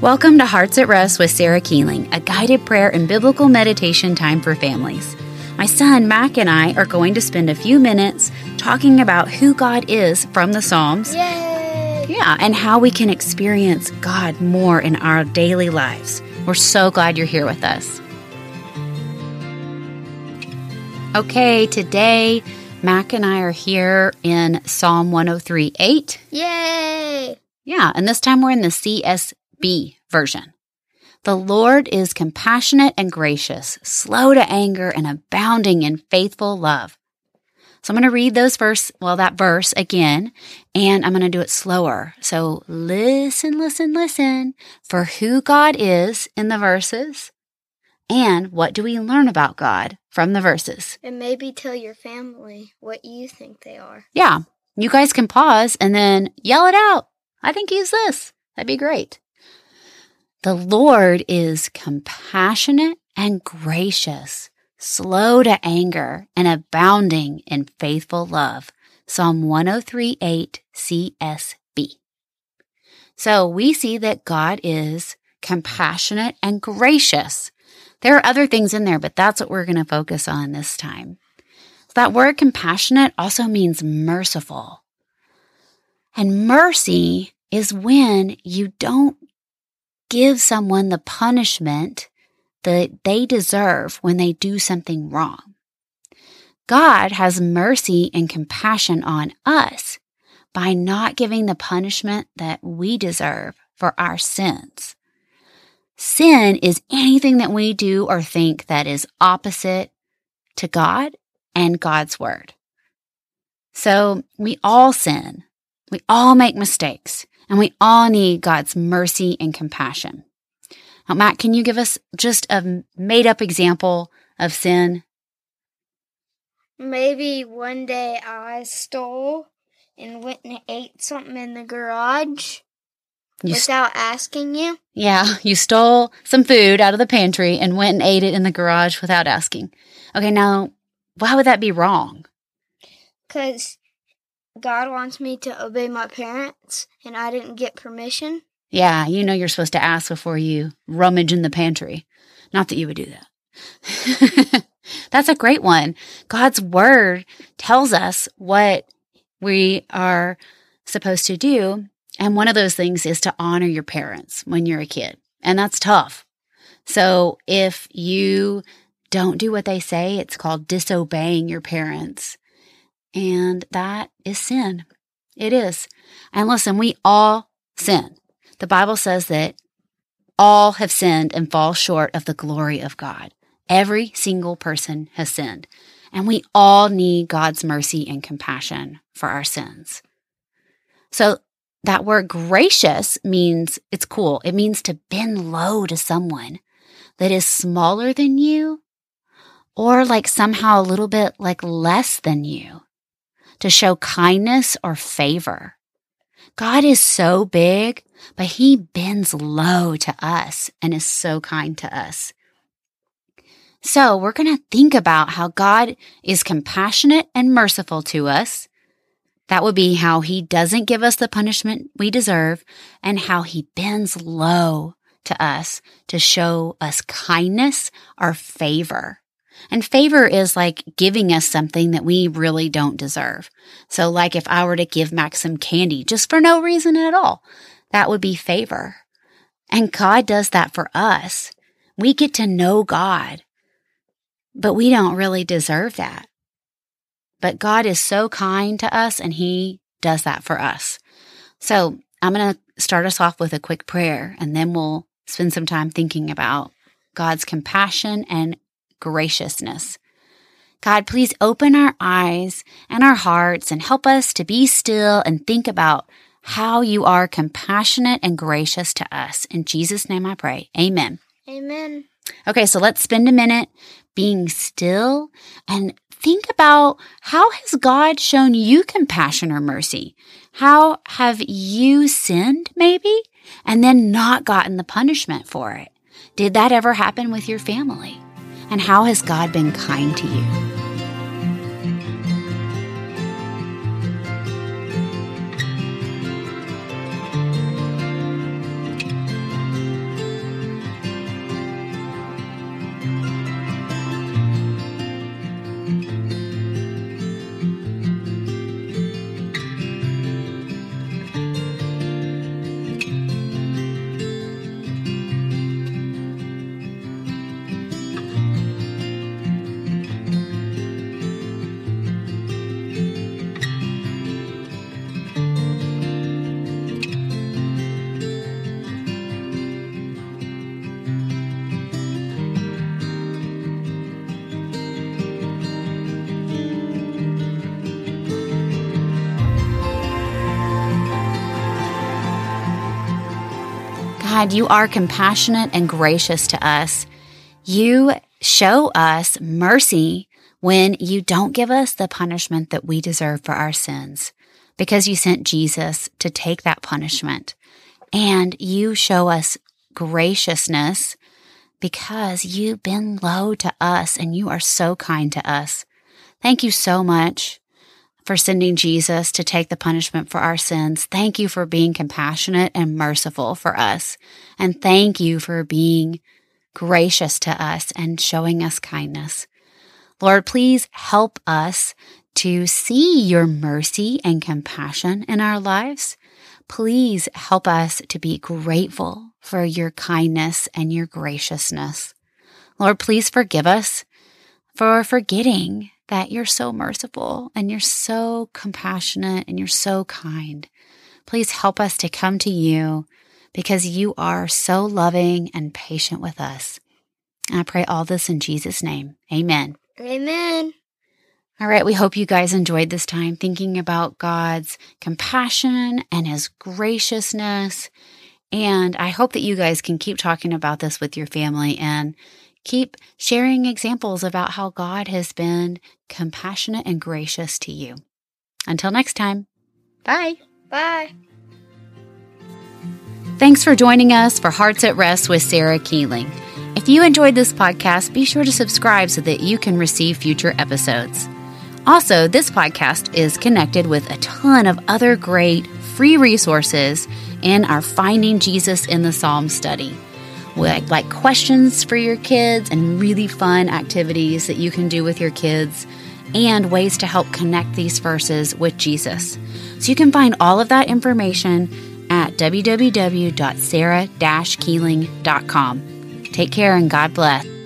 Welcome to Hearts at Rest with Sarah Keeling, a guided prayer and biblical meditation time for families. My son Mac and I are going to spend a few minutes talking about who God is from the Psalms. Yay! Yeah, and how we can experience God more in our daily lives. We're so glad you're here with us. Okay, today Mac and I are here in Psalm 103 8. Yay! Yeah, and this time we're in the CSB version. The Lord is compassionate and gracious, slow to anger, and abounding in faithful love. So I'm going to read those verse, well, that verse again, and I'm going to do it slower. So listen, listen, listen for who God is in the verses and what do we learn about God from the verses. And maybe tell your family what you think they are. Yeah, you guys can pause and then yell it out. I think he's this. That'd be great. The Lord is compassionate and gracious, slow to anger, and abounding in faithful love. Psalm 103 8 CSB. So we see that God is compassionate and gracious. There are other things in there, but that's what we're going to focus on this time. That word compassionate also means merciful. And mercy is when you don't give someone the punishment that they deserve when they do something wrong. God has mercy and compassion on us by not giving the punishment that we deserve for our sins. Sin is anything that we do or think that is opposite to God and God's word. So we all sin. We all make mistakes and we all need God's mercy and compassion. Now, Matt, can you give us just a made up example of sin? Maybe one day I stole and went and ate something in the garage You without asking you. yeah, you stole some food out of the pantry and went and ate it in the garage without asking. Okay, now, why would that be wrong? Because God wants me to obey my parents and I didn't get permission. Yeah, you know you're supposed to ask before you rummage in the pantry. Not that you would do that. That's a great one. God's word tells us what we are supposed to do. And one of those things is to honor your parents when you're a kid. And that's tough. So if you don't do what they say, it's called disobeying your parents. And that is sin. It is. And listen, we all sin. The Bible says that all have sinned and fall short of the glory of God. Every single person has sinned. And we all need God's mercy and compassion for our sins. So that word gracious means it's cool. It means to bend low to someone that is smaller than you or like somehow a little bit like less than you to show kindness or favor. God is so big, but he bends low to us and is so kind to us. So we're going to think about how God is compassionate and merciful to us. That would be how he doesn't give us the punishment we deserve and how he bends low to us to show us kindness or favor. And favor is like giving us something that we really don't deserve. So like if I were to give Max some candy just for no reason at all, that would be favor. And God does that for us. We get to know God, but we don't really deserve that. But God is so kind to us and he does that for us. So I'm going to start us off with a quick prayer and then we'll spend some time thinking about God's compassion and graciousness. God, please open our eyes and our hearts and help us to be still and think about how you are compassionate and gracious to us. In Jesus' name I pray. Amen. Amen. Okay, so let's spend a minute being still and think about how has God shown you compassion or mercy? How have you sinned maybe and then not gotten the punishment for it? Did that ever happen with your family? And how has God been kind to you? God, you are compassionate and gracious to us. You show us mercy when you don't give us the punishment that we deserve for our sins because you sent Jesus to take that punishment. And you show us graciousness because you've been low to us and you are so kind to us. Thank you so much for sending Jesus to take the punishment for our sins. Thank you for being compassionate and merciful for us. And thank you for being gracious to us and showing us kindness. Lord, please help us to see your mercy and compassion in our lives. Please help us to be grateful for your kindness and your graciousness. Lord, please forgive us for forgetting that you're so merciful and you're so compassionate and you're so kind. Please help us to come to you because you are so loving and patient with us. And I pray all this in Jesus' name. Amen. Amen. All right, we hope you guys enjoyed this time thinking about God's compassion and his graciousness. And I hope that you guys can keep talking about this with your family and keep sharing examples about how God has been compassionate and gracious to you. Until next time, bye. Bye. Thanks for joining us for Hearts at Rest with Sarah Keeling. If you enjoyed this podcast, be sure to subscribe so that you can receive future episodes. Also, this podcast is connected with a ton of other great free resources in our Finding Jesus in the Psalm study. Like, like questions for your kids and really fun activities that you can do with your kids, and ways to help connect these verses with Jesus. So you can find all of that information at www.sarah-keeling.com. Take care and God bless.